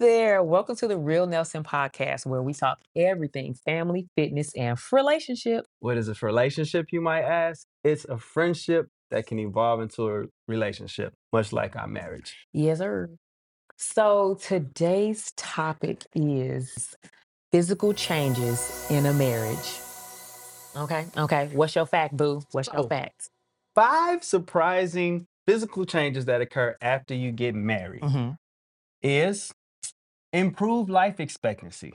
There. Welcome to the Real Nelson podcast, where we talk everything family, fitness, and relationship. What is a relationship, you might ask? It's a friendship that can evolve into a relationship, much like our marriage. Yes, sir. So today's topic is physical changes in a marriage. Okay. Okay. What's your fact, boo? What's your So, fact? five surprising physical changes that occur after you get married hmm is improved life expectancy.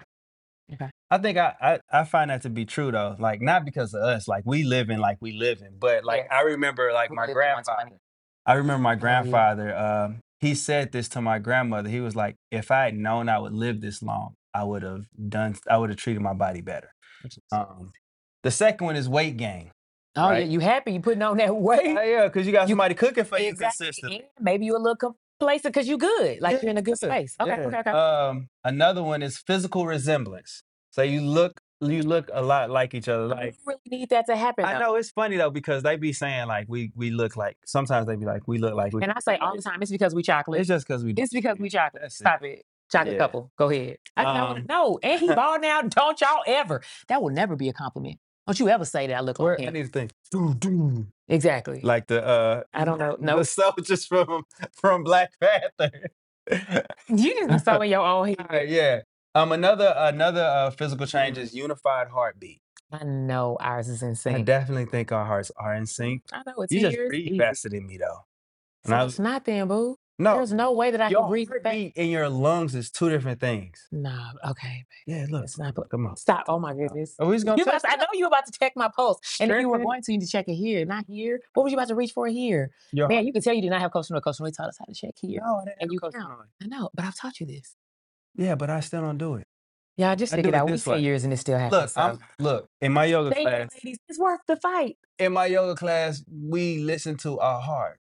Okay. I think I, I I find that to be true though. Like not because of us, like we live in like we live in, but like Yes. I remember like We my grandfather. I remember my Oh, yeah. grandfather. Um, he said this to my grandmother. He was like, "If I had known I would live this long, I would have done. I would have treated my body better." Um, the second one is weight gain. Oh, yeah. You happy you putting on that Yeah, weight? yeah, because you got You somebody cooking for you exactly. consistently. Maybe you a little complacent because you're good. Like you're in a good Yeah, space. Okay. yeah. Okay. Okay. Um, another one is physical resemblance. So you look, you look a lot like each other. You Like really need that to happen. I though. know it's funny though because they be saying like we we look like. Sometimes they be like we look like we. And I say all the time, it's because we chocolate. It's just because we. It's because we chocolate. That's it. Stop it. Chocolate Yeah. couple. Go ahead. I know. Um, No. And he bald now. Don't y'all ever. That will never be a compliment. Don't you ever say that I look Where like I him. need to think. Doo, doo. Exactly. Like the uh I don't know. no the soldiers from from Black Panther. You just so in your own head. Yeah. Um another another uh physical change is unified heartbeat. I know ours is in sync. I definitely think our hearts are in sync. I know it's You just breathe faster than me though. And So I it's not then, boo. No There's no way that I your can breathe fast. heartbeat and your lungs is two different things. Nah. Okay. Yeah, look. It's not. Come on. Stop. Oh my goodness. Are we just gonna You about test to, I know you about to check my pulse. And if you were Strengthen going to, you need to check it here, not here. What was you about to reach for here? your Man, you can tell you did not have Coach Noy. Coach Noy taught us how to check here. No, I didn't And have you Coach count. I know, but I've taught you this. Yeah, but I still don't do it. Yeah, I just I figured it out we this 10 way. years and it still happens. Look, So I'm look in my yoga stay here, class. ladies. It's worth the fight. In my yoga class, we listen to our heart.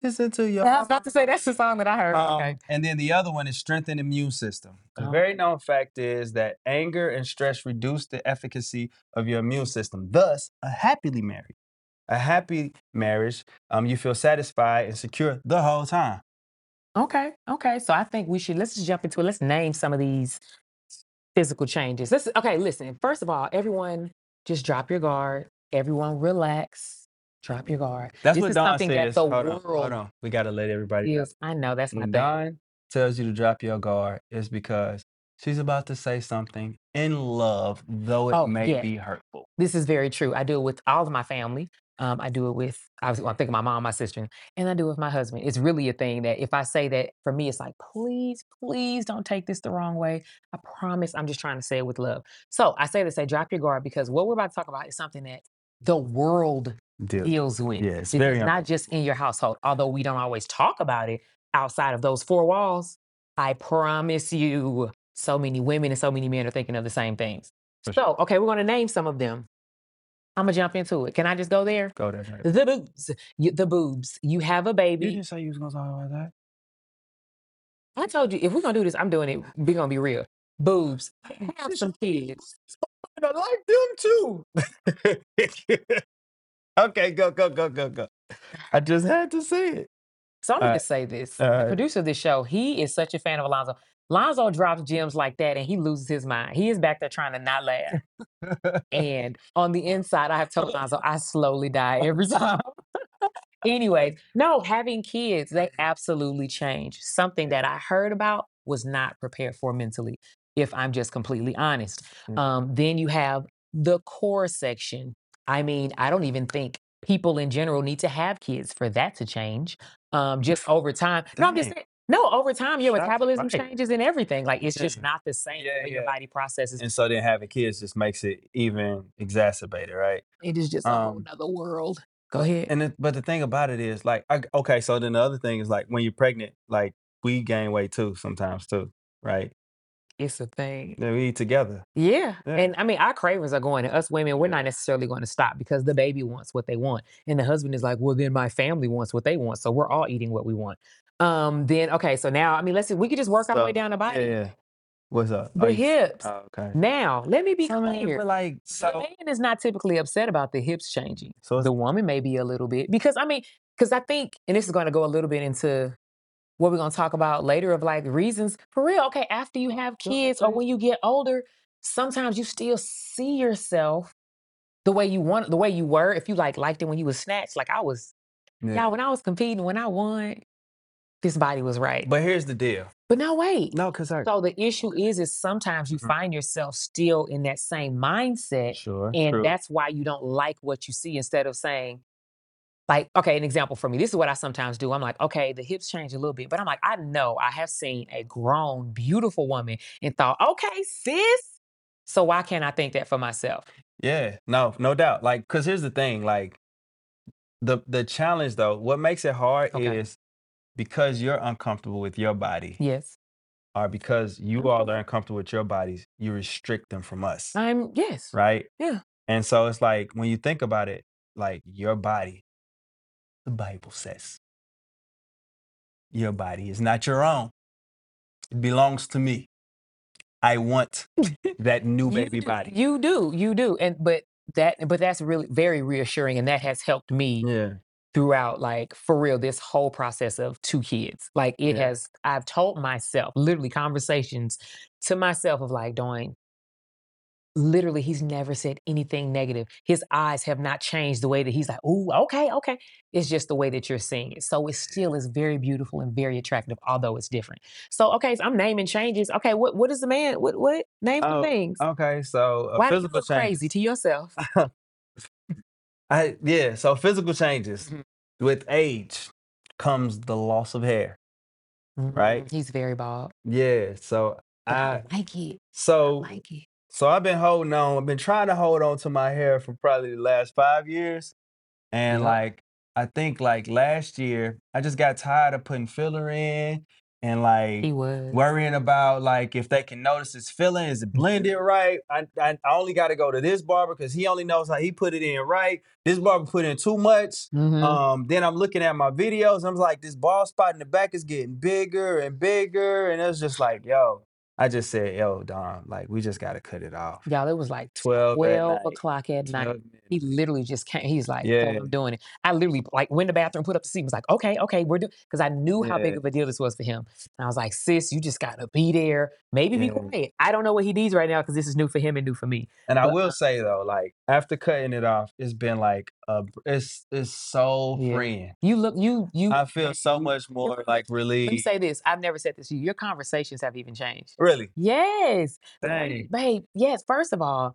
Listen to your I was about to say that's the song that I heard. Okay. Um, and then the other one is strengthen immune system. The Oh. very known fact is that anger and stress reduce the efficacy of your immune system. Thus, a happily married, a happy marriage, um, you feel satisfied and secure the whole time. Okay. Okay. So I think we should let's just jump into it. Let's name some of these physical changes. Let's okay, listen. First of all, everyone just drop your guard. Everyone relax. Drop your guard. That's This what is Dawn something that says. the Hold on, world hold on. We gotta let everybody know. is. I know that's my When thing. Dawn tells you to drop your guard, it's because she's about to say something in love, though it Oh, may yeah. be hurtful. This is very true. I do it with all of my family. Um, I do it with obviously well, I'm thinking my mom, my sister, and I do it with my husband. It's really a thing that if I say that for me, it's like, please, please don't take this the wrong way. I promise I'm just trying to say it with love. So I say to say drop your guard because what we're about to talk about is something that the world Deal. deals with. Yeah, it's very not just in your household, although we don't always talk about it outside of those four walls. I promise you, so many women and so many men are thinking of the same things. For So, sure. okay, we're going to name some of them. I'm going to jump into it. Can I just go there? Go there. babe. The boobs. You, the boobs. You have a baby. You didn't say you was gonna talk about that. I told you, if we're going to do this, I'm doing it. We're going to be real. Boobs. Have some kids. I like them too. okay, go, go, go, go, go. I just had to say it. So I'm All going right. to say this. All The right. producer of this show, he is such a fan of Alonzo. Lonzo drops gems like that and he loses his mind. He is back there trying to not laugh. And on the inside, I have told Lonzo, I slowly die every time. anyway, no, having kids, they absolutely change. Something that I heard about was not prepared for mentally, if I'm just completely honest. Mm. Um, then you have the core section. I mean, I don't even think people in general need to have kids for that to change. Um, just over time. No, I'm just saying. No, over time, your Shots metabolism fired. changes and everything. Like it's just not the same Yeah, way your body processes. and so then having kids just makes it even exacerbated, right? It is just a whole Um, nother world. Go ahead. And it, but the thing about it is, like, I, okay, so then the other thing is like when you're pregnant, like we gain weight too sometimes too, right? It's a thing. Then we eat together. Yeah. Yeah. And I mean, our cravings are going, and us women, we're not necessarily going to stop because the baby wants what they want. And the husband is like, well, then my family wants what they want. So we're all eating what we want. Um, then okay, so now I mean, let's see, we could just work our way down the Yeah, body. yeah. What's up? The Oh, you- hips. Oh, okay. Now, let me be So, clear. like, The man is not typically upset about the hips changing. so it's, The woman may be a little bit because I mean, because I think, and this is going to go a little bit into what we're gonna talk about later of like reasons for real. Okay, after you have kids or when you get older, sometimes you still see yourself the way you want, the way you were. If you like liked it when you was snatched, like I was, Yeah. yeah, when I was competing, when I won, this body was right. But here's the deal. But no, wait. No, because I So the issue is, is sometimes you Mhm. find yourself still in that same mindset, sure. and true. that's why you don't like what you see. Instead of saying, like, okay, an example for me. This is what I sometimes do. I'm like, okay, the hips change a little bit, but I'm like, I know I have seen a grown, beautiful woman and thought, okay, sis. So why can't I think that for myself? Yeah, no, no doubt. Like, cause here's the thing, like the the challenge though, what makes it hard Okay. is because you're uncomfortable with your body, Yes, or because you all are uncomfortable with your bodies, you restrict them from us, I'm. Yes, right? yeah. And so it's like when you think about it, like your body, the Bible says, your body is not your own. It belongs to me. I want that new You baby do, body. You do, you do, and but that, but that's really very reassuring, and that has helped me Yeah. throughout like for real this whole process of two kids like it Yeah. has i've told myself literally conversations to myself of like doing literally he's never said anything negative. His eyes have not changed the way that he's like oh okay okay. It's just the way that you're seeing it. So it still is very beautiful and very attractive although it's different. So okay so i'm naming changes. Okay what what is the man what what? Name Oh, things. Okay, so a why physical change. crazy to yourself? I yeah, so physical changes Mhm. with age comes the loss of hair. Right. Mhm, he's very bald. Yeah, so i I like it. I so like it so I've been holding on. I've been trying to hold on to my hair for probably the last five years, and Yep. like I think like last year I just got tired of putting filler in and like worrying about like if they can notice it's filling, is it blended right? I I, only got to go to this barber because he only knows how he put it in right. This barber put in too much. Mhm. Um, then I'm looking at my videos. I'm like, this bald spot in the back is getting bigger and bigger, and it was just like, yo, I just said, yo, Dom, like we just gotta cut it off. Y'all, it was like 12 at 12 night. o'clock at night. 12 He literally just came. He's like, Yeah. "Oh, I'm doing it. I literally like went in the bathroom, put up the seat, was like, okay, okay, we're doing because I knew how big Yeah. of a deal this was for him. And I was like, sis, you just gotta be there. Maybe be Yeah. quiet. I don't know what he needs right now because this is new for him and new for me. And I But, will uh, say though, like after cutting it off, it's been like uh it's it's so Yeah. freeing. You look, you, you. I feel so much more like relieved. Let me say this. I've never said this to you. Your conversations have even changed. Really. Yes. Dang. Babe, yes. First of all,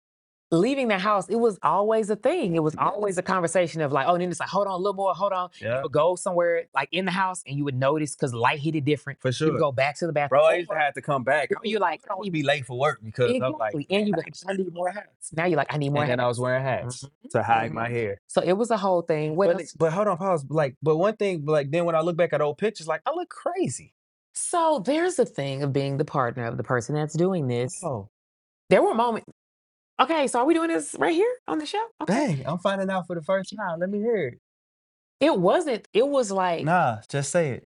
leaving the house, it was always a thing. It was always a conversation of like, oh, and then it's like, hold on, a little more, hold on. You Yeah, would go somewhere like in the house and you would notice because light hit it different. for sure. would go back to the bathroom. Bro, I used to have to come back. you're like, I would be late for work because I'm like, exactly. And you like, I need more hats. Now you're like, I need more hats. and I was wearing hats Mhm, to hide mhm. my hair. So it was a whole thing. What But, but hold on, pause. Like, but one thing, like then when I look back at old pictures, like I look crazy. So there's a thing of being the partner of the person that's doing this. Oh, There were moments. Okay, so are we doing this right here on the show? Okay. dang! I'm finding out for the first time. Let me hear it. It wasn't, it was like Nah, just say it.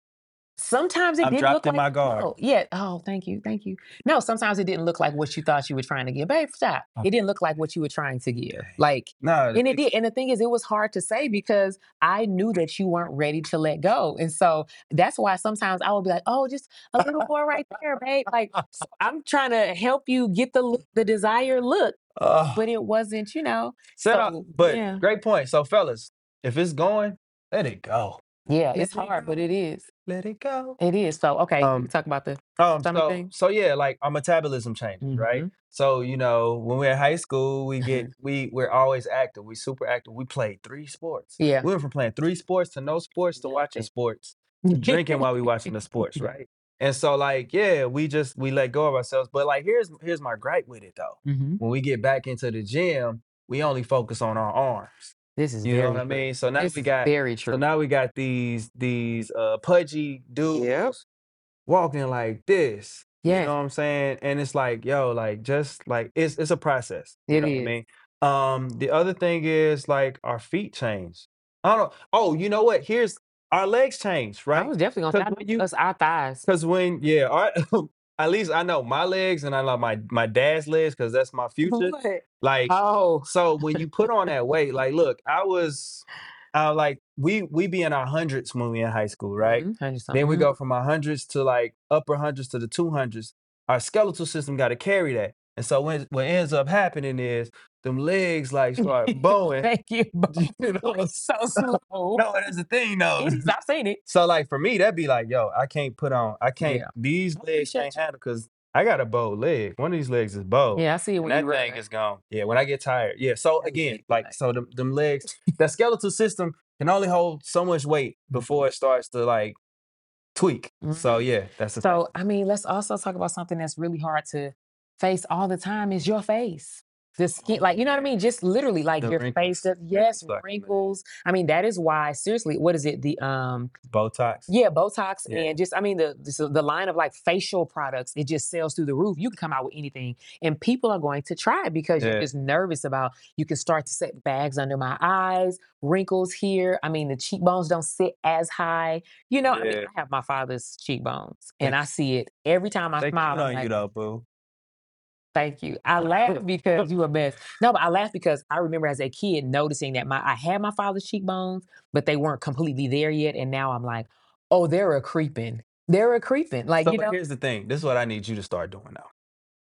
sometimes it I'm didn't dropped look in like my guard. no, yeah. Oh, thank you, thank you. No, sometimes it didn't look like what you thought you were trying to give. Babe, stop. Okay. It didn't look like what you were trying to give. Dang. Like No, And it did. And the thing is, it was hard to say because I knew that you weren't ready to let go. And so that's why sometimes I would be like, oh, just a little more right there, babe. Like, so I'm trying to help you get the look, the desired look, Oh, but it wasn't, you know. set up. But yeah. great point. So, fellas, if it's going, let it go. Yeah, Let it's it hard, but it is. Let it go. It is. So, okay, Um, talk about the Um, so thing. so yeah, like our metabolism changes, right? Mhm. So you know, when we're in high school, we get we we're always active. We super active. We played three sports. Yeah. We went from playing three sports to no sports to watching sports to drinking while we watching the sports, right? And so like yeah, we just we let go of ourselves. But like here's here's my gripe with it though. hmm When we get back into the gym, we only focus on our arms. This is You know what I mean? So now we got very true. so now we got these these uh pudgy dudes walking like this. Yeah, You know what I'm saying? And it's like, yo, like just like it's it's a process. You it know what I mean? Um, the other thing is like our feet change. I don't know. Oh, you know what? Here's our legs change, right? I right? was definitely gonna say, Because I when you us our thighs. because when yeah, our, at least I know my legs and I know my my dad's legs because that's my future. What? Like Oh, so when you put on that weight, like look, I was uh, like we we be in our hundreds when we in high school, right? Mhm, 100 Then we Mhm. go from our hundreds to like upper hundreds to the two hundreds. Our skeletal system got to carry that, and so when what ends up happening is them legs like start bowing. Thank you, you know, It's so slow. no, that's the thing though. It is, I've seen it. So like for me, that'd be like, yo, I can't put on, I can't. Yeah. These legs appreciate can't you. handle because I got a bowed leg. One of these legs is bowed. Yeah, I see it when And you that thing run. is gone. Yeah, when I get tired. Yeah. So That again, like like- so them, them legs, that skeletal system can only hold so much weight Mm-hmm. before it starts to like tweak. So Mhm. yeah, that's the thing. So, I mean, let's also talk about something that's really hard to face all the time is your face. The skin, like, you know what I mean? Just literally, like The your wrinkles. face. Does, yes, Wrinkles, wrinkles. I mean, that is why. Seriously, what is it? The um, Botox. yeah, Botox Yeah. and just, I mean, the the, the line of like facial products. It just sells through the roof. You can come out with anything, and people are going to try it because Yeah. you're just nervous about. You can start to set bags under my eyes, wrinkles here. I mean, the cheekbones don't sit as high. You know, I mean, I have my father's cheekbones, and They- I see it every time I They smile. on you like, though, boo. Thank you. I laugh because you a mess. No, but I laugh because I remember as a kid noticing that my I had my father's cheekbones, but they weren't completely there yet. And now I'm like, oh, they're a creeping. They're a creeping. Like, so you know, here's the thing. This is what I need you to start doing now.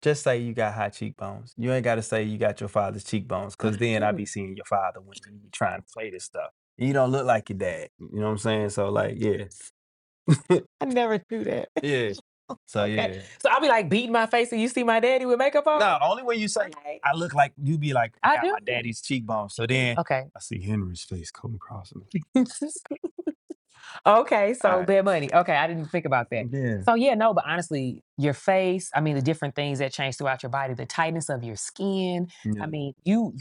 Just say you got high cheekbones. You ain't got to say you got your father's cheekbones, because then I be seeing your father when you be trying to play this stuff. You don't look like your dad. You know what I'm saying? So like, yeah, I never do that. yeah. So Okay. yeah. So I'll be like beating my face and you see my daddy with makeup on. No, only when you say. I look like you be like I I got my do. daddy's cheekbones. So then Okay. I see Henry's face come across me. okay. So Alright. bad money. Okay. I didn't think about that. Yeah. So yeah, no, but honestly, your face, I mean, the different things that change throughout your body, the tightness of your skin. I mean, you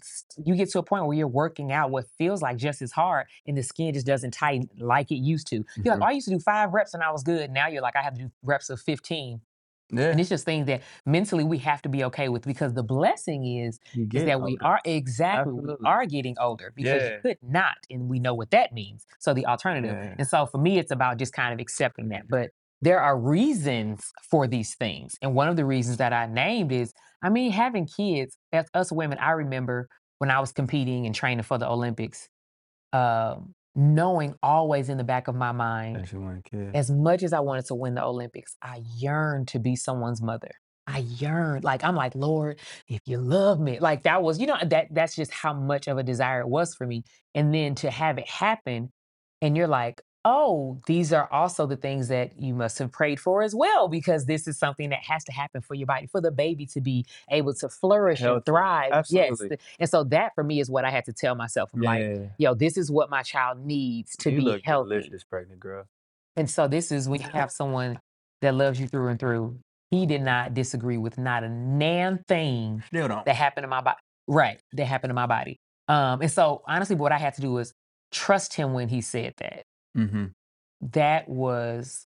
you get to a point where you're working out what feels like just as hard, and the skin just doesn't tighten like it used to. You're Mhm. like, oh, I used to do five reps and I was good. Now you're like, I have to do reps of 15. Yeah. And it's just things that mentally we have to be okay with because the blessing is is that we are exactly we are getting older because Yeah. you could not, and we know what that means. So the alternative. Yeah. And so for me, it's about just kind of accepting that. But there are reasons for these things. And one of the reasons that I named is, I mean, having kids, as us women, I remember when I was competing and training for the Olympics, um, knowing always in the back of my mind, As you a kid. as much as I wanted to win the Olympics, I yearned to be someone's mother. I yearned, like I'm like, Lord, if you love me, like that was, you know, that that's just how much of a desire it was for me. And then to have it happen, and you're like, oh, these are also the things that you must have prayed for as well, because this is something that has to happen for your body, for the baby to be able to flourish and thrive. Absolutely. th- And so that for me is what I had to tell myself. I'm like, yo, this is what my child needs to you be look healthy. delicious, pregnant girl. And so this is when you have someone that loves you through and through. He did not disagree with not a nan thing that happened in my body. Right, that happened in my body. Um, and so honestly, what I had to do was trust him when he said that. Mm-hmm. That was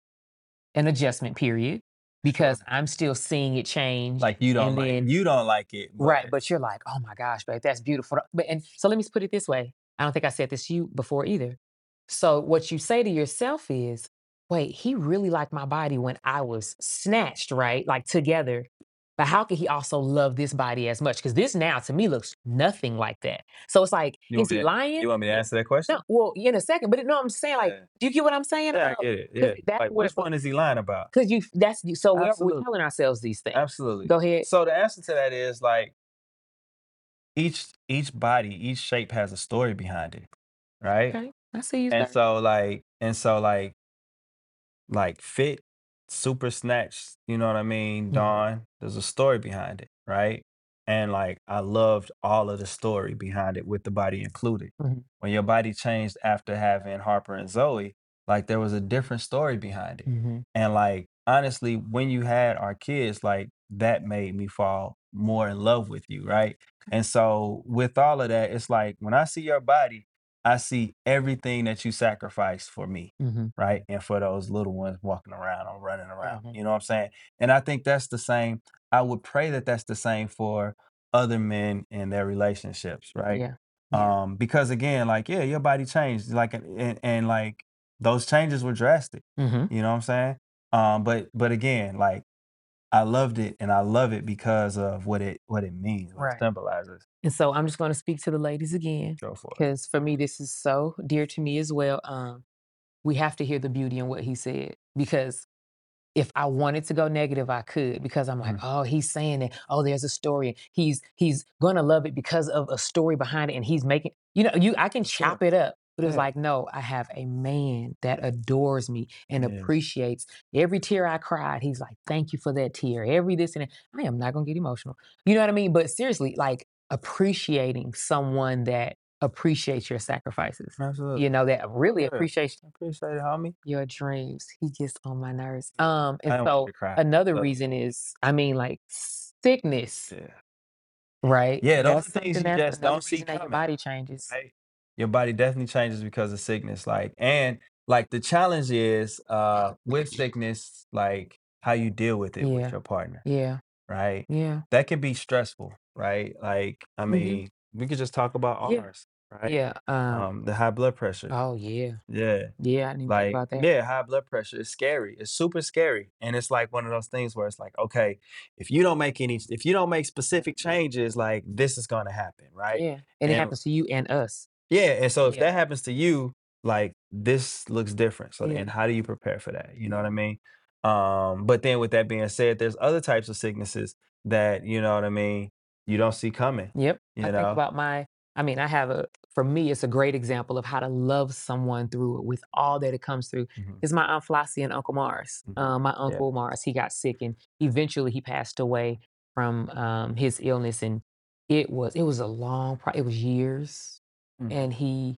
an adjustment period because I'm still seeing it change. Like you don't like then- you don't like it. right, but you're like, oh my gosh, babe, that's beautiful. But and so let me put it this way. I don't think I said this to you before either. So what you say to yourself is, wait, he really liked my body when I was snatched, right? Like together. But how could he also love this body as much? Because this now to me looks nothing like that. So it's like, You is he to- lying? you want me to answer that question? No, well, in a second. But no, I'm saying like, Yeah. do you get what I'm saying? Yeah, I get it. Yeah. that's Like, what- which one is he lying about? Because you, that's so we're, we're telling ourselves these things. Absolutely. Go ahead. So the answer to that is like each each body, each shape has a story behind it, right? Okay, I see you. And so like and so like like fit, super snatch, you know what I mean? Mhm. Dawn, there's a story behind it, right? And like I loved all of the story behind it with the body included. Mhm. When your body changed after having Harper and Zoe, like there was a different story behind it. Mhm. And like honestly, when you had our kids, like that made me fall more in love with you, right? And so with all of that, it's like when I see your body, I see everything that you sacrificed for me, Mhm. right? And for those little ones walking around or running around. Mhm. You know what I'm saying? And I think that's the same. I would pray that that's the same for other men in their relationships, right? Yeah. Um, because again, like, yeah, your body changed. Like and, and like those changes were drastic. Mhm. You know what I'm saying? Um, but but again, like I loved it and I love it because of what it what it means, what it Right. symbolizes. And so I'm just gonna speak to the ladies again, Go for it. because for me, this is so dear to me as well. Um, we have to hear the beauty in what he said because if I wanted to go negative, I could because I'm like, Mhm. oh, he's saying that, oh, there's a story. He's he's gonna love it because of a story behind it, and he's making you know, you I can For sure. chop it up. But it's Yeah. like, no, I have a man that adores me and Yes. appreciates every tear I cried. He's like, thank you for that tear. Every this and that. I am not gonna get emotional. You know what I mean? But seriously, like appreciating someone that appreciates your sacrifices. Absolutely. You know, that really Yeah. appreciates appreciate it, homie. your dreams. He gets on my nerves. Um, and so to another So reason is, I mean, like sickness, yeah. right? Yeah, those That's things you just don't see that your coming. body changes. Right? Your body definitely changes because of sickness. Like, and like the challenge is uh with sickness, like how you deal with it Yeah. with your partner, Yeah, right? yeah, That can be stressful, right? Like, I Mhm. mean, we could just talk about Yeah. ours, right? yeah. Um, Um, the high blood pressure. oh yeah, Yeah. yeah. I didn't even think Like, about that. yeah, high blood pressure is scary. It's super scary. And it's like one of those things where it's like, okay, if you don't make any, if you don't make specific changes, like this is going to happen, right? Yeah, and it happens to you and us. Yeah, and so if Yeah. that happens to you, like this looks different. So, and how do you prepare for that? You know what I mean? Um, but then with that being said, there's other types of sicknesses that, you know what I mean, you don't see coming, Yep. you I think know? about my, I mean, I have a, for me, it's a great example of how to love someone through it with all that it comes through. Mhm. Is my Aunt Flossie and Uncle Mars. Mhm. Um, my Yeah. Uncle Mars, he got sick and eventually he passed away from um, his illness. And it was, it was a long, pro- it was years. Mhm. And he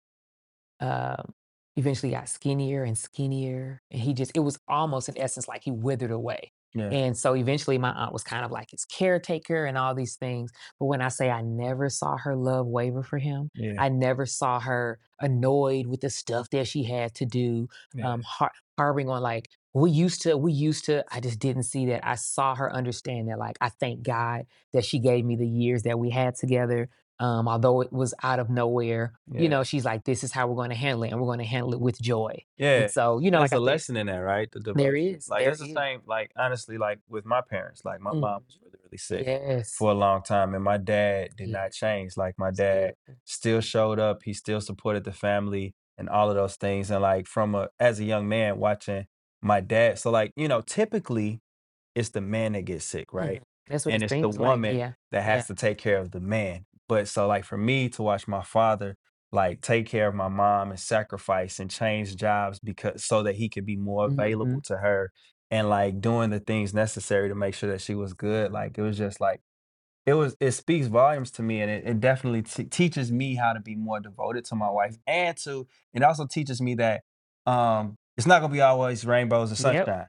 um, eventually got skinnier and skinnier. And he just, it was almost in essence like he withered away. Yeah. And so eventually my aunt was kind of like his caretaker and all these things. But when I say I never saw her love waver for him, Yeah. I never saw her annoyed with the stuff that she had to do, Yeah. um, har- harboring on like, we used to, we used to, I just didn't see that. I saw her understand that. Like, I thank God that she gave me the years that we had together. Um, although it was out of nowhere, Yeah. you know, she's like, this is how we're going to handle it, and we're going to handle it with joy. Yeah. And so, you know, There's like a said, lesson in that, right? The there is, Like there it's the same, like honestly, like with my parents. Like my Mm. mom was really, really sick Yes. for a long time, and my dad did Yeah. not change. Like my dad still showed up. He still supported the family and all of those things. And like from a as a young man watching my dad, so like you know, typically it's the man that gets sick, right? Mhm. That's what And it's the seems like. woman Yeah. that Yeah. has to take care of the man. But so like for me to watch my father like take care of my mom and sacrifice and change jobs because so that he could be more available Mhm. to her and like doing the things necessary to make sure that she was good. Like it was just like it was it speaks volumes to me and it, it definitely t- teaches me how to be more devoted to my wife and to it also teaches me that um it's not gonna be always rainbows and Yep. sunshine,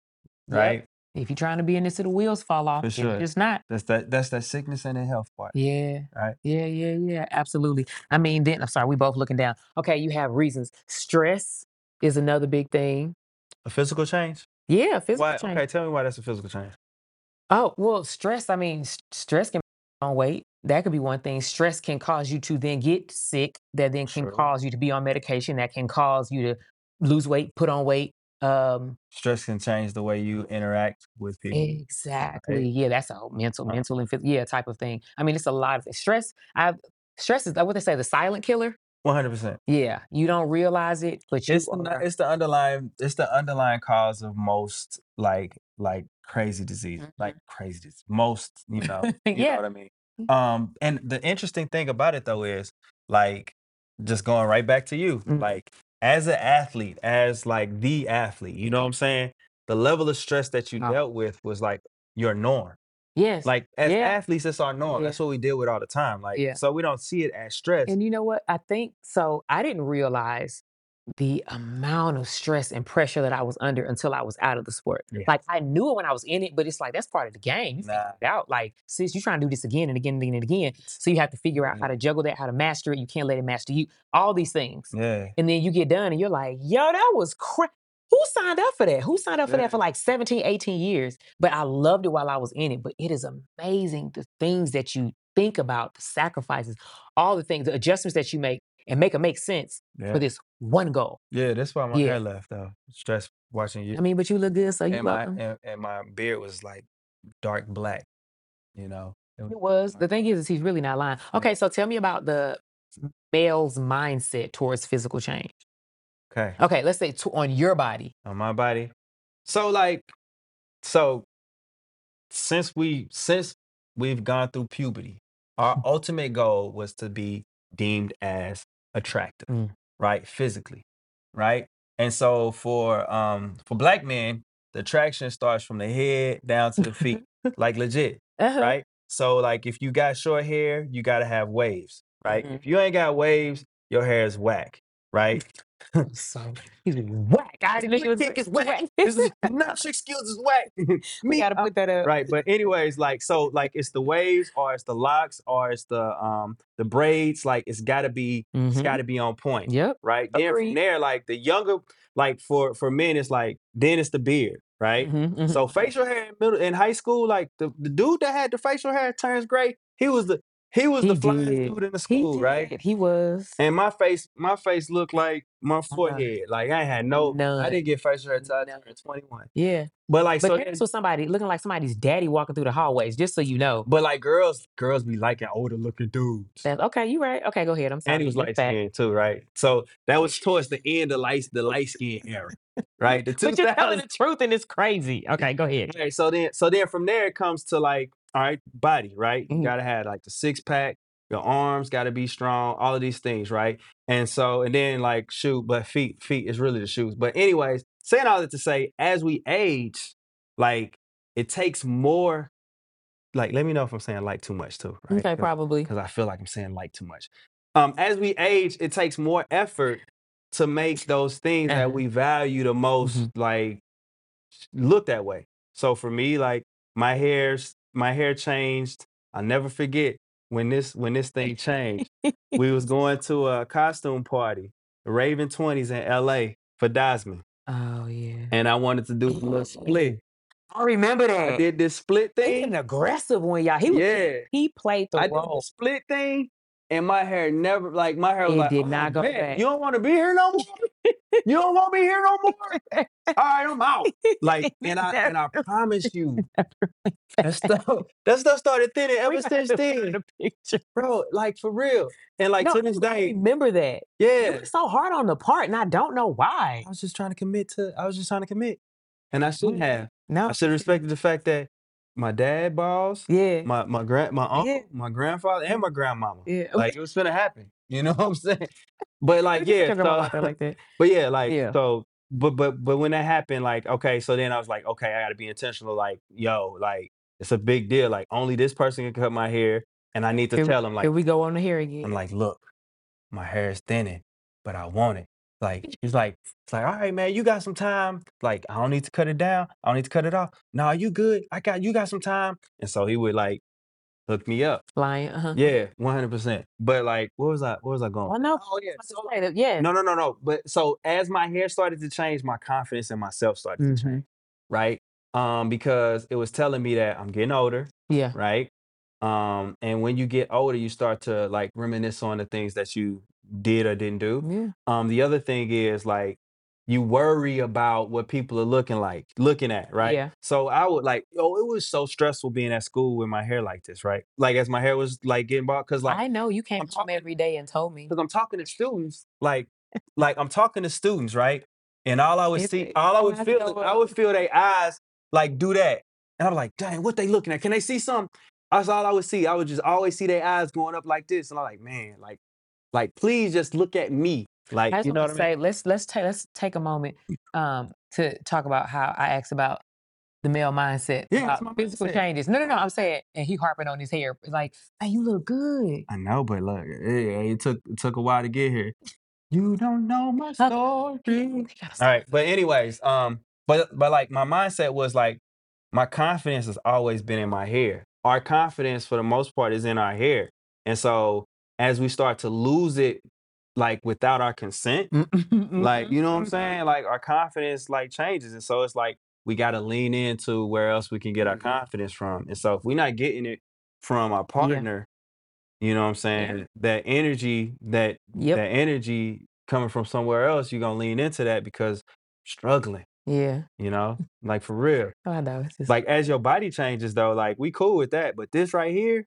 Yep. right? If you're trying to be in this, the wheels fall off. For It's sure. just not. That's that that's that sickness and the health part, Yeah. right? Yeah, yeah, yeah. Absolutely. I mean, then I'm sorry, we both looking down. Okay, you have reasons. Stress is another big thing. A physical change? Yeah, physical Why change. okay, tell me why that's a physical change. Oh, well, stress, I mean, s- stress can on weight. That could be one thing. Stress can cause you to then get sick, that then can True. cause you to be on medication, that can cause you to lose weight, put on weight. Um, Stress can change the way you interact with people. exactly. Right. Yeah, that's a whole mental, Right. mental and physical, yeah, type of thing. I mean, it's a lot of. Stress, I stress is what they say, the silent killer. One hundred percent. Yeah, you don't realize it, but you It's the are. it's the underlying it's the underlying cause of most like like crazy disease, Mhm. like crazy disease. Most, you know, you know yeah. what I mean. Um, and the interesting thing about it though is like just going right back to you, Mm. like as an athlete, as like the athlete, you know what I'm saying? The level of stress that you Oh. dealt with was like your norm. Yes. Like as Yeah. athletes, it's our norm. Yeah. That's what we deal with all the time. Like Yeah. so we don't see it as stress. And you know what? I think so. I didn't realize the amount of stress and pressure that I was under until I was out of the sport. Yeah. Like I knew it when I was in it, but it's like that's part of the game. You figure Nah. it out. Like, sis, you're trying to do this again and again and again and again. So you have to figure out how to juggle that, how to master it. You can't let it master you. All these things. Yeah. And then you get done and you're like, yo, that was cra Who signed up for that? Who signed up for Yeah. that for like 17, 18 years? But I loved it while I was in it. But it is amazing the things that you think about, the sacrifices, all the things, the adjustments that you make and make it make sense Yeah. for this one goal. Yeah, that's why my Yeah. hair left though. Stress watching you. I mean, but you look good, so you and my and, and my beard was like dark black. You know, It was. The thing is, is he's really not lying. Okay, so tell me about the male's mindset towards physical change. Okay, Okay, let's say to, on your body. on my body. So like, so since we since we've gone through puberty, our ultimate goal was to be deemed as attractive, Mm. right? Physically, right? And so for um for black men, the attraction starts from the head down to the feet, like legit, Uh-huh. right? So like if you got short hair, you gotta have waves, right? Mhm. If you ain't got waves, your hair is whack, right? So he's whack. I didn't know he was is whack. whack. This is not skills is whack. we Me, gotta I'm- put that up. right. But anyways, like so, like it's the waves, or it's the locks, or it's the um the braids. Like it's gotta be, it's Mhm. gotta be on point, Yep. right? Then from Agreed. there, like the younger, like for for men, it's like then it's the beard, right? Mhm, mhm. So facial hair in middle in high school, like the, the dude that had the facial hair turns gray, he was the he was He the flyest did. dude in the he school, right? did. He was. And my face, my face looked like my Uh-huh. forehead. Like I had no, I None. didn't get facial hair until I None. turned 21. Yeah. But like But so, parents then- was somebody looking like somebody's daddy walking through the hallways, just so you know. but like girls, girls be liking older looking dudes. That's, okay, you right. Okay, go ahead. I'm sorry. And he was light skinned too, right? So that was towards the end of light the light skin era, right? The But you're telling the truth and it's crazy. Okay, go ahead. Okay, so then so then from there it comes to like, all right, body, right? You Mhm. gotta have like the six pack, your arms gotta be strong, all of these things, right? And so and then like shoot, but feet, feet is really the shoes. But anyways, saying all that to say, as we age, like it takes more. Like, let me know if I'm saying like too much too, right? Okay, probably. Because I feel like I'm saying like too much. Um, as we age, it takes more effort to make those things that we value the most, Mhm. like look that way. So for me, like my hair's my hair changed. I'll never forget when this when this thing changed. we was going to a costume party, Raven Twenties in LA for Dosman. Oh yeah. And I wanted to do a little split. I remember that. I did this split He thing. an aggressive one, y'all. He was, yeah. he played the I did the role. split thing, and my hair never like my hair was It like, did "Oh, not go man, back." You don't want to be here no more. you don't want me here no more. All right, I'm out. Like, and I and I promise you, that stuff that stuff started thinning ever since have to put then, picture. bro. Like for real. And like No, to this I day, remember that. Yeah. were so hard on the part, and I don't know why. I was just trying to commit to. I was just trying to commit, and I shouldn't mm. have. No. I should have respected the fact that my dad balls, Yeah. my my grand my uncle, Yeah. my grandfather, and my grandmama. Yeah. Like it was gonna happen. You know what I'm saying? But like, yeah, so, like that. but yeah, like Yeah. so, but but but when that happened, like, okay, so then I was like, okay, I got to be intentional. Like, yo, like it's a big deal. Like, only this person can cut my hair, and I need to Here, tell them, like, here we go on the hair again. I'm like, look, my hair is thinning, but I want it. Like, he's like, it's like, all right, man, you got some time. Like, I don't need to cut it down. I don't need to cut it off. No, you good. I got you got some time. And so he would like hook me up. Flying. Uh-huh. Yeah, one hundred percent. But like, what was I? What was I going? Oh no. Oh yeah. So, gonna say that, Yeah. no, no, no, no. But so as my hair started to change, my confidence in myself started to change, Mhm. right? Um, because it was telling me that I'm getting older, Yeah. right? Um, and when you get older, you start to like reminisce on the things that you did or didn't do. Yeah. Um, the other thing is like you worry about what people are looking like, looking at, right? Yeah. So I would like, oh, it was so stressful being at school with my hair like this, right? Like as my hair was like getting bald, because like I know you came I'm home talking- every day and told me. because I'm talking to students, like, like I'm talking to students, right? And all I would see, it- all I would to feel, I would feel their eyes like do that, and I'm like, dang, what they looking at? Can they see something? That's all I would see. I would just always see their eyes going up like this, and I'm like, man, like, like please just look at me, like, I just you know what I mean? say let's let's take let's take a moment um to talk about how I asked about the male mindset Yeah, about it's my physical mindset. changes. No, no, no. I'm saying, and he harping on his hair. It's like, man, you look good. I know, but look, it, it took it took a while to get here. You don't know my story. All right, but anyways, um, but but like my mindset was like my confidence has always been in my hair. Our confidence for the most part is in our hair. And so as we start to lose it like without our consent, mm, like you know what I'm mm-hmm, saying? Mm-hmm. Like our confidence like changes. And so it's like we gotta lean into where else we can get our Mhm. confidence from. And so if we're not getting it from our partner, you know what I'm saying? That energy, that Yep. that energy coming from somewhere else, you're gonna lean into that because struggling. Yeah. You know, like for real. Oh, I know. It's just Like as your body changes though, like we cool with that, but this right here,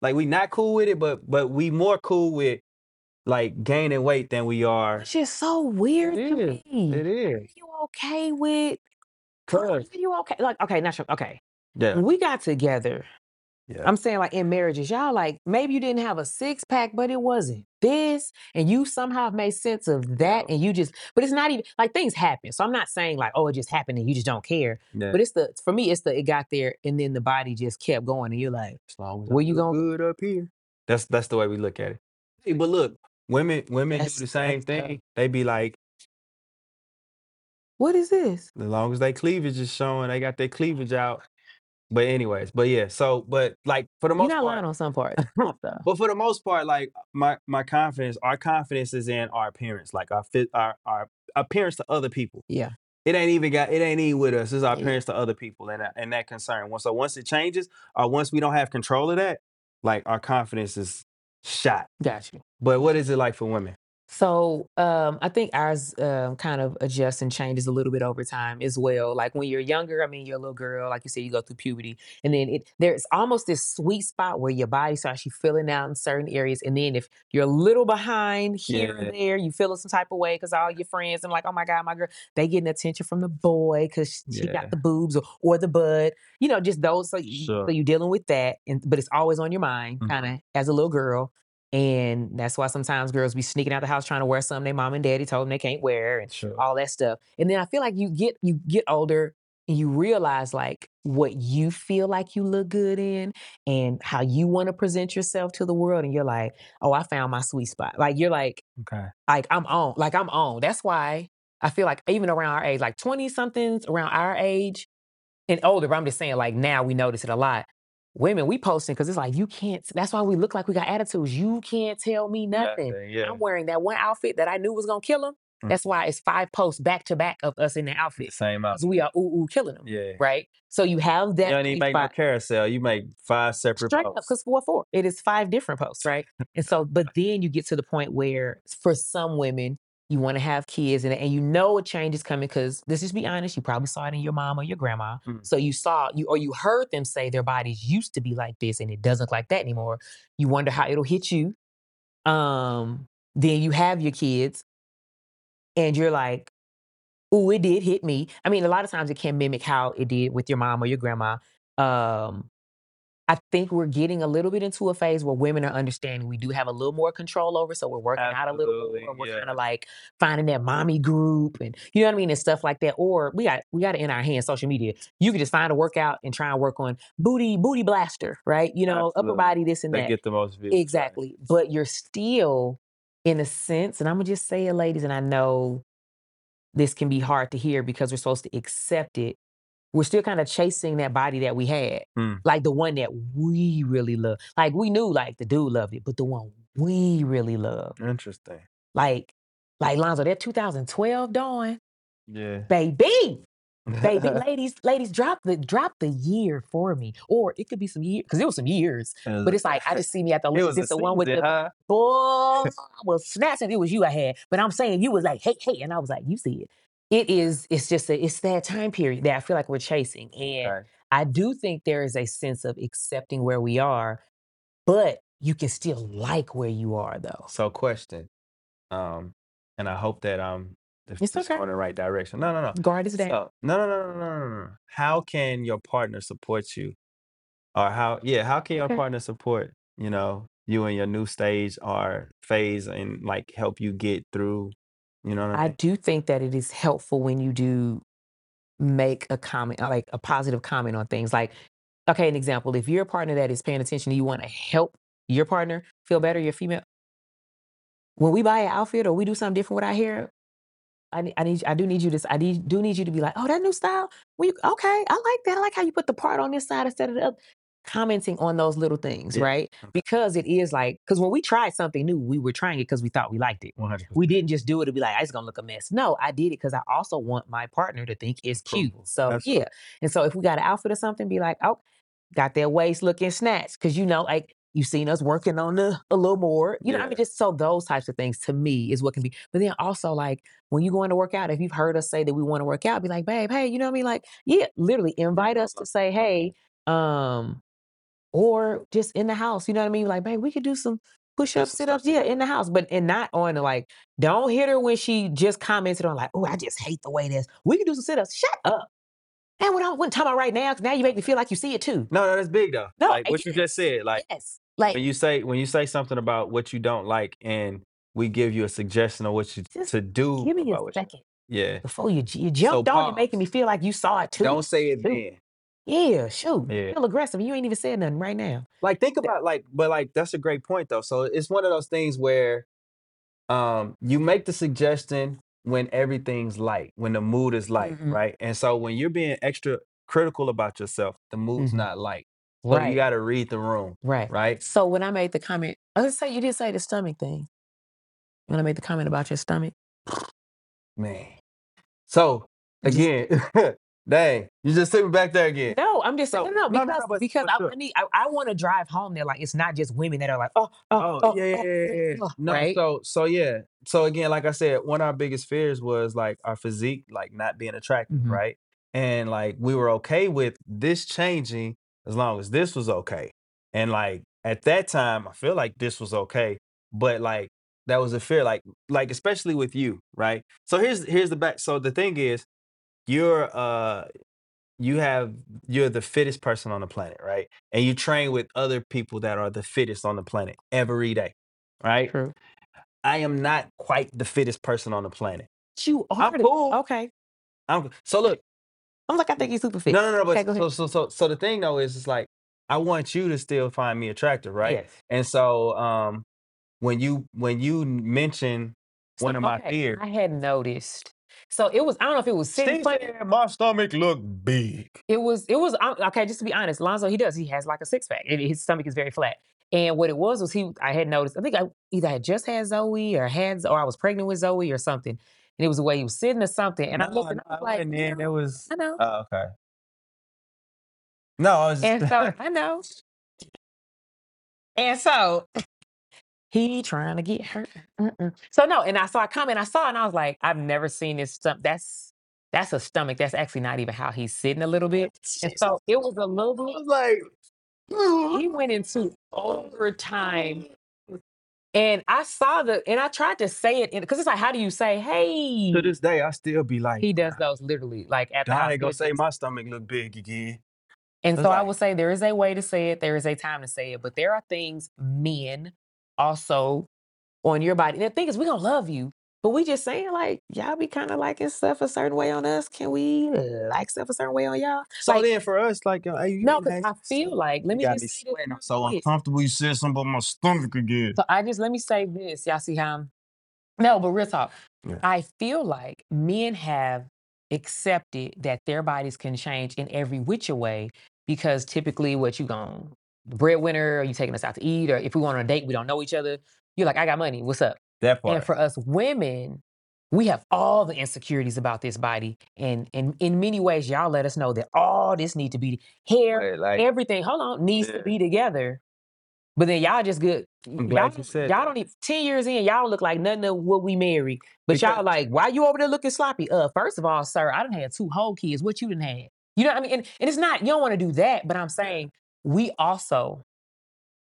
like we not cool with it, but but we more cool with like gaining weight than we are. it's just so weird It to is. me. It is. You okay with Cause you okay? Like, okay, not sure. Okay. yeah, When we got together, yeah, I'm saying like in marriages, y'all like maybe you didn't have a six pack, but it wasn't this, and you somehow made sense of that, and you just, but it's not even like things happen. So I'm not saying like, oh, it just happened and you just don't care. yeah. But it's the for me, it's the it got there and then the body just kept going, and you're like, as long as where you gonna- good up here. That's that's the way we look at it. Hey, but look, women women That's- do the same that's tough. thing. They be like, what is this? as long as they cleavage is showing, they got their cleavage out. But anyways, but yeah, so but like for the most You're not part, lying on some parts. so. But for the most part, like my my confidence, our confidence is in our appearance, like our fit, our our appearance to other people. Yeah. It ain't even got it ain't even with us. It's our Yeah. appearance to other people and that- and that concern. Once- So once it changes, or once we don't have control of that, like our confidence is shot. Got you. But what is it like for women? So um, I think ours um, kind of adjusts and changes a little bit over time as well. Like when you're younger, I mean, you're a little girl, like you said, you go through puberty, and then it there's almost this sweet spot where your body starts you feeling out in certain areas, and then if you're a little behind here Yeah. or there, you feeling some type of way because all your friends and like, oh my god, my girl, they getting attention from the boy because she Yeah. got the boobs or, or the bud, you know, just those. So, you, Sure. so you're dealing with that, and but it's always on your mind, Mhm. kind of as a little girl. And that's why sometimes girls be sneaking out the house trying to wear something their mom and daddy told them they can't wear and Sure. all that stuff. And then I feel like you get you get older and you realize like what you feel like you look good in and how you want to present yourself to the world. And you're like, oh, I found my sweet spot. Like you're like, Okay. like I'm on, like I'm on. That's why I feel like even around our age, like 20 somethings around our age and older, but I'm just saying like now we notice it a lot. Women, we posting because it's like you can't. That's why we look like we got attitudes. You can't tell me nothing. Yeah. I'm wearing that one outfit that I knew was gonna kill him. Mm. That's why it's five posts back to back of us in the outfit Same out. because we are ooh ooh killing them, Yeah. right? So you have that You don't even make no carousel. You make five separate Straight posts. because four four. It is five different posts, right? and so, but then you get to the point where, for some women, you want to have kids, and and you know a change is coming because let's just be honest, you probably saw it in your mom or your grandma. Mm. So you saw you or you heard them say their bodies used to be like this, and it doesn't look like that anymore. You wonder how it'll hit you. Um, then you have your kids, and you're like, "Ooh, it did hit me." I mean, a lot of times it can mimic how it did with your mom or your grandma. Um, I think we're getting a little bit into a phase where women are understanding we do have a little more control over, so we're working out a little Absolutely, more. We're yeah. kind of like finding that mommy group, and you know what I mean, and stuff like that. Or we got we got it in our hands, social media. You can just find a workout and try and work on booty booty blaster, right? You know, upper Absolutely. body, this and They that. get the most views. right? Exactly. But you're still, in a sense, and I'm gonna just say it, ladies, and I know this can be hard to hear because we're supposed to accept it. We're still kind of chasing that body that we had, Mm. like the one that we really love. Like we knew, like the dude loved it, but the one we really love, Interesting. like, like Lonzo, that 2012 Dawn, Yeah. baby, baby, ladies, ladies, drop the drop the year for me, or it could be some years because it was some years. But it's like I just see me at the it was it's the one with the huh? boy, I was snatching. It was you I had, but I'm saying you was like, hey, hey, and I was like, you see it. It is. It's just a. It's that time period that I feel like we're chasing, and Okay. I do think there is a sense of accepting where we are, but you can still like where you are, though. So question. Um, and I hope that um if It's okay. going in the right direction. No, no, no. Guard is. So, no, no, no, no, no, no, no. How can your partner support you? Or how yeah, how can your Okay. partner support, you know, you in your new stage or phase and like help you get through, you know what I I mean? do think that it is helpful when you do make a comment, like a positive comment on things. Like, okay, an example: if you're a partner that is paying attention, and you want to help your partner feel better, your female. When we buy an outfit or we do something different with our hair, I need, I need, I do need you to, I need, do need you to be like, oh, that new style. We okay, I like that. I like how you put the part on this side instead of the other. Commenting on those little things, Yeah. right? Because it is like, because when we tried something new, we were trying it because we thought we liked it. 100%. We didn't just do it to be like, it's gonna look a mess. No, I did it because I also want my partner to think it's cute. So That's yeah. And so if we got an outfit or something, be like, oh, got their waist looking snatched. Cause you know, like you've seen us working on the a little more. You know, I mean, just so those types of things to me is what can be. But then also like when you going to work out, if you've heard us say that we want to work out, be like, babe, hey, you know what I mean? Like, yeah, literally invite us to say, hey, um, or just in the house, you know what I mean? Like, babe, we could do some push-ups, sit-ups, yeah, in the house, but and not on the, like, don't hit her when she just commented on like, oh, I just hate the way this. We can do some sit-ups. Shut up. And what I wasn't talking about right now, now you make me feel like you see it too. No, no, that's big though. No, like what you just said. Like Yes. Like when you say when you say something about what you don't like and we give you a suggestion of what you to do give me a what you- second yeah. before you you jumped on it, making me feel like you saw it too. Don't say it Shoot. then. Yeah, shoot. Yeah. Feel aggressive. You ain't even said nothing right now. Like think about like, but like that's a great point though. So it's one of those things where um you make the suggestion when everything's light, when the mood is light, Mhm. right? And so when you're being extra critical about yourself, the mood's Mhm. not light. So right. you got to read the room, right. right? So when I made the comment, let's say you did say the stomach thing. When I made the comment about your stomach. Man. So Just- again, dang, you just took me back there again. No, I'm just So- saying no, no, no, because no, but- because I, sure. Need I, I want to drive home there like it's not just women that are like oh oh, Oh, oh, yeah, yeah, oh, yeah, yeah, yeah. oh, No, right so so yeah. So again, like I said, one of our biggest fears was like our physique, like not being attractive, Mhm. right? And like we were okay with this changing as long as this was okay. And like at that time, I feel like this was okay, but like that was a fear, like like especially with you, right? So here's here's the back. So the thing is, you're uh you have you're the fittest person on the planet, right? And you train with other people that are the fittest on the planet every day, right? true I am not quite the fittest person on the planet. you are I'm the- cool. okay I'm, so look, I'm like I think he's super fit no, no, no, but Okay, go so, so, so, so the thing though is, it's like I want you to still find me attractive, right? yes And so, um, when you when you mention one So, of my okay, fears, I had noticed so it was I don't know if it was sitting my stomach looked big. It was, it was okay. Just to be honest, Lonzo, he does. He has like a six pack. His stomach is very flat. And what it was was he. I had noticed. I think I either had just had Zoe or had, or I was pregnant with Zoe or something. And it was the way he was sitting or something. And I looked and I was like, and then it was. I know. Oh, okay. No, I was. And so I know. And so he trying to get hurt. So no, and I saw a comment I saw, and I was like, I've never seen this stomach. That's that's a stomach. That's actually not even how he's sitting a little bit. And so it was a little I bit. was like, he went into overtime. And I saw the, and I tried to say it because it's like, how do you say, hey? to this day, I still be like, he does those literally, like at the God ain't gonna say my stomach look big again. And It's so I like- would say there is a way to say it, there is a time to say it, but there are things men also on your body. And the thing is, we gonna love you, but we just saying like y'all be kind of liking stuff a certain way on us. Can we like stuff a certain way on y'all? So Like- then for us, like, uh, hey, you No, because I feel like let you me got just me say this sweating. I'm so quick. uncomfortable. You said something about my stomach again. So I just let me say this. Y'all see how I'm no, but real talk. Yeah. I feel like men have accepted that their bodies can change in every which way because typically what you going breadwinner or you taking us out to eat or if we want on a date we don't know each other you're like I got money what's up? That part. and for us women we have all the insecurities about this body and and in many ways y'all let us know that all this need to be hair like, everything hold on needs to be together. But then y'all just good I'm glad y'all, you don't- said y'all don't even 10 years in y'all look like nothing of what we married but y'all like why you over there looking sloppy? Uh first of all sir i done had two whole kids what you done had? You know what i mean? And, and it's not you don't want to do that but i'm saying we also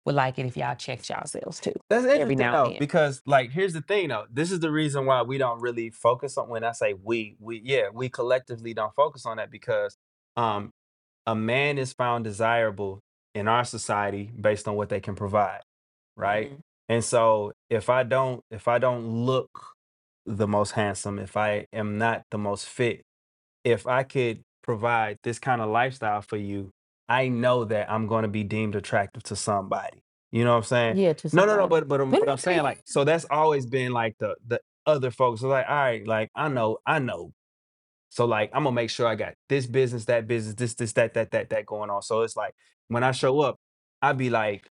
would like it if y'all checked yourselves too That's every interesting now and though, because like here's the thing though. This is the reason why we don't really focus on when I say we, we yeah, we collectively don't focus on that because um a man is found desirable in our society based on what they can provide, right? Mhm. And so if I don't if I don't look the most handsome, if I am not the most fit, if I could provide this kind of lifestyle for you, I know that I'm going to be deemed attractive to somebody. You know what I'm saying? yeah to No, no, no. somebody. But but, I'm- But but I'm I'm saying saying- like so that's always been like the the other folks. So like all right, like I know, I know. So like I'm gonna make sure I got this business, that business, this this that that that that going on. So it's like when I show up, I'd be like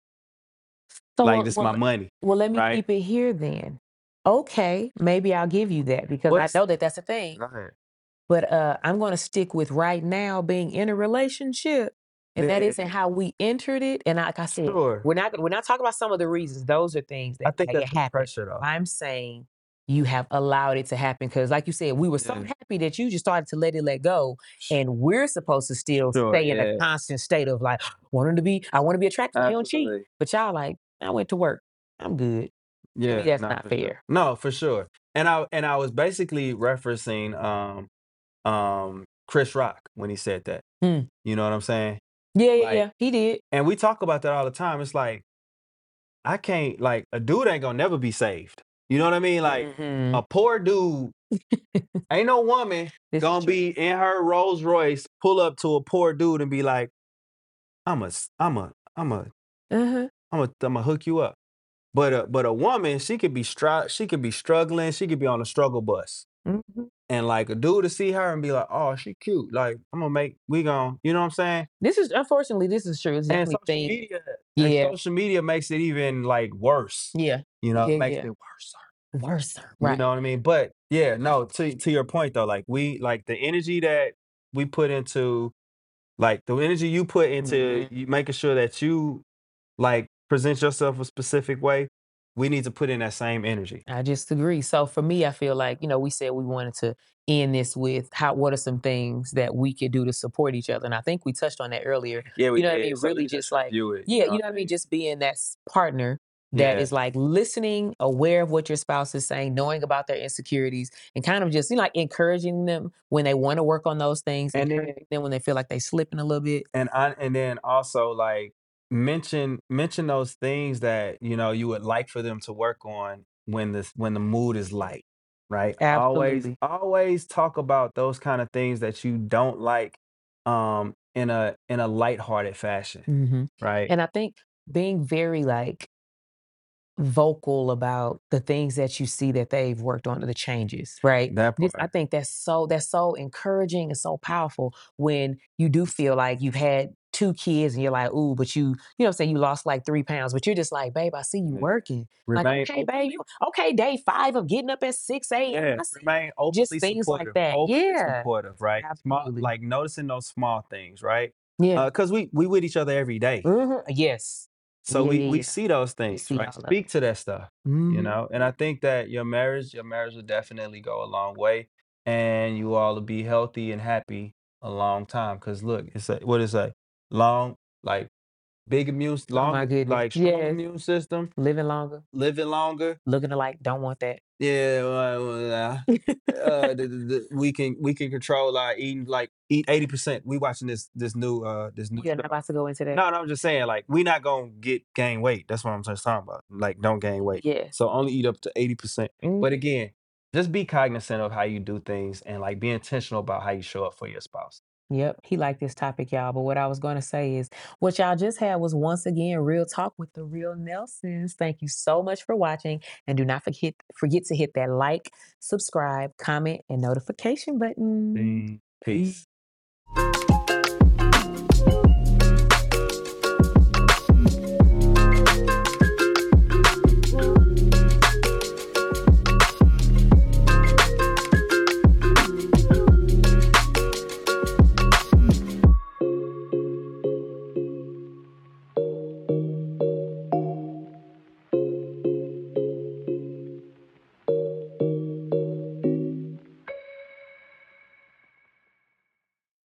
so like well- this well, my money. well let me right? keep it here then okay maybe i'll give you that because What's- i know that that's a thing ahead. but uh i'm going to stick with right now being in a relationship and that isn't how we entered it. And like I said, Sure. we're not we're not talking about some of the reasons. Those are things that I think make that's the happen. pressure though. I'm saying you have allowed it to happen because, like you said, we were so Yeah. happy that you just started to let it let go, and we're supposed to still Sure, stay in yeah. a constant state of like wanting to be. I want to be attractive. You don't cheat, Absolutely. but y'all like I went to work. I'm good. Yeah, that's no, not for sure. fair. No, for sure. And I and I was basically referencing um um Chris Rock when he said that. Hmm. You know what I'm saying? Yeah, yeah, Like- yeah. He did. And we talk about that all the time. It's like I can't like a dude ain't gonna never be saved. You know what I mean? Like Mhm. a poor dude, ain't no woman This gonna be in her Rolls Royce, pull up to a poor dude and be like, I'm a, I'm a, I'm a, Uh-huh. I'm a, I'm a hook you up. But a, but a woman, she could be str- she could be struggling, she could be on a struggle bus. Mhm. And like a dude to see her and be like, oh, she cute. Like, I'm gonna make, we gon' you know what I'm saying? This is unfortunately this is true. It's And definitely social thing. media, and Yeah. social media makes it even like worse. Yeah. You know, Yeah, it makes yeah. it worse. Worse. You Right. know what I mean? But yeah, no, to to your point though, like we like the energy that we put into like the energy you put into Mhm. you making sure that you like present yourself a specific way, we need to put in that same energy. I just agree. So for me, I feel like, you know, we said we wanted to end this with how what are some things that we could do to support each other. And I think we touched on that earlier. Yeah, we You know what I mean? Really just like it. Yeah, you know what I mean? Just being that partner that Yeah. is like listening, aware of what your spouse is saying, knowing about their insecurities, and kind of just you know, like encouraging them when they want to work on those things, And then- when they feel like they're slipping a little bit. and I and then also like mention mention those things that you know you would like for them to work on when this when the mood is light right always Absolutely. always talk about those kind of things that you don't like um in a in a lighthearted fashion hmm right And I think being very like vocal about the things that you see that they've worked on, the changes, right? that This, I think that's so that's so encouraging and so powerful when you do feel like you've had two kids and you're like, ooh, but you, you know what I'm saying, you lost like three pounds, but you're just like, babe, I see you working. Like, okay, babe, you okay, day five of getting up at 6 a.m. yeah, remain openly things like that. openly Yeah. supportive, right? Small, like noticing those small things, right? Yeah. Because we we with each other every day, Mhm. Yes. so Yeah, we yeah, we see those things, see right? Speak to that stuff. you Mhm. know and i think that your marriage your marriage will definitely go a long way and you all will be healthy and happy a long time because look it's a what is a long like big immune Oh long goodness. like strong Yes. immune system Living longer, living longer looking alike, don't want that. yeah well, well, uh, uh, the, the, the, we can we can control our eating like eat 80% we watching this this new uh this new You're not about to go into that. no, no, I'm just saying, like, we not gonna get gain weight. That's what I'm just talking about. Like, don't gain weight. Yeah. So only eat up to 80%. But Mhm. again, just be cognizant of how you do things and like be intentional about how you show up for your spouse. Yep, he liked this topic, y'all. But what I was going to say is, what y'all just had was once again real talk with the real Nelsons. Thank you so much for watching, and do not forget forget to hit that like, subscribe, comment, and notification button. Peace.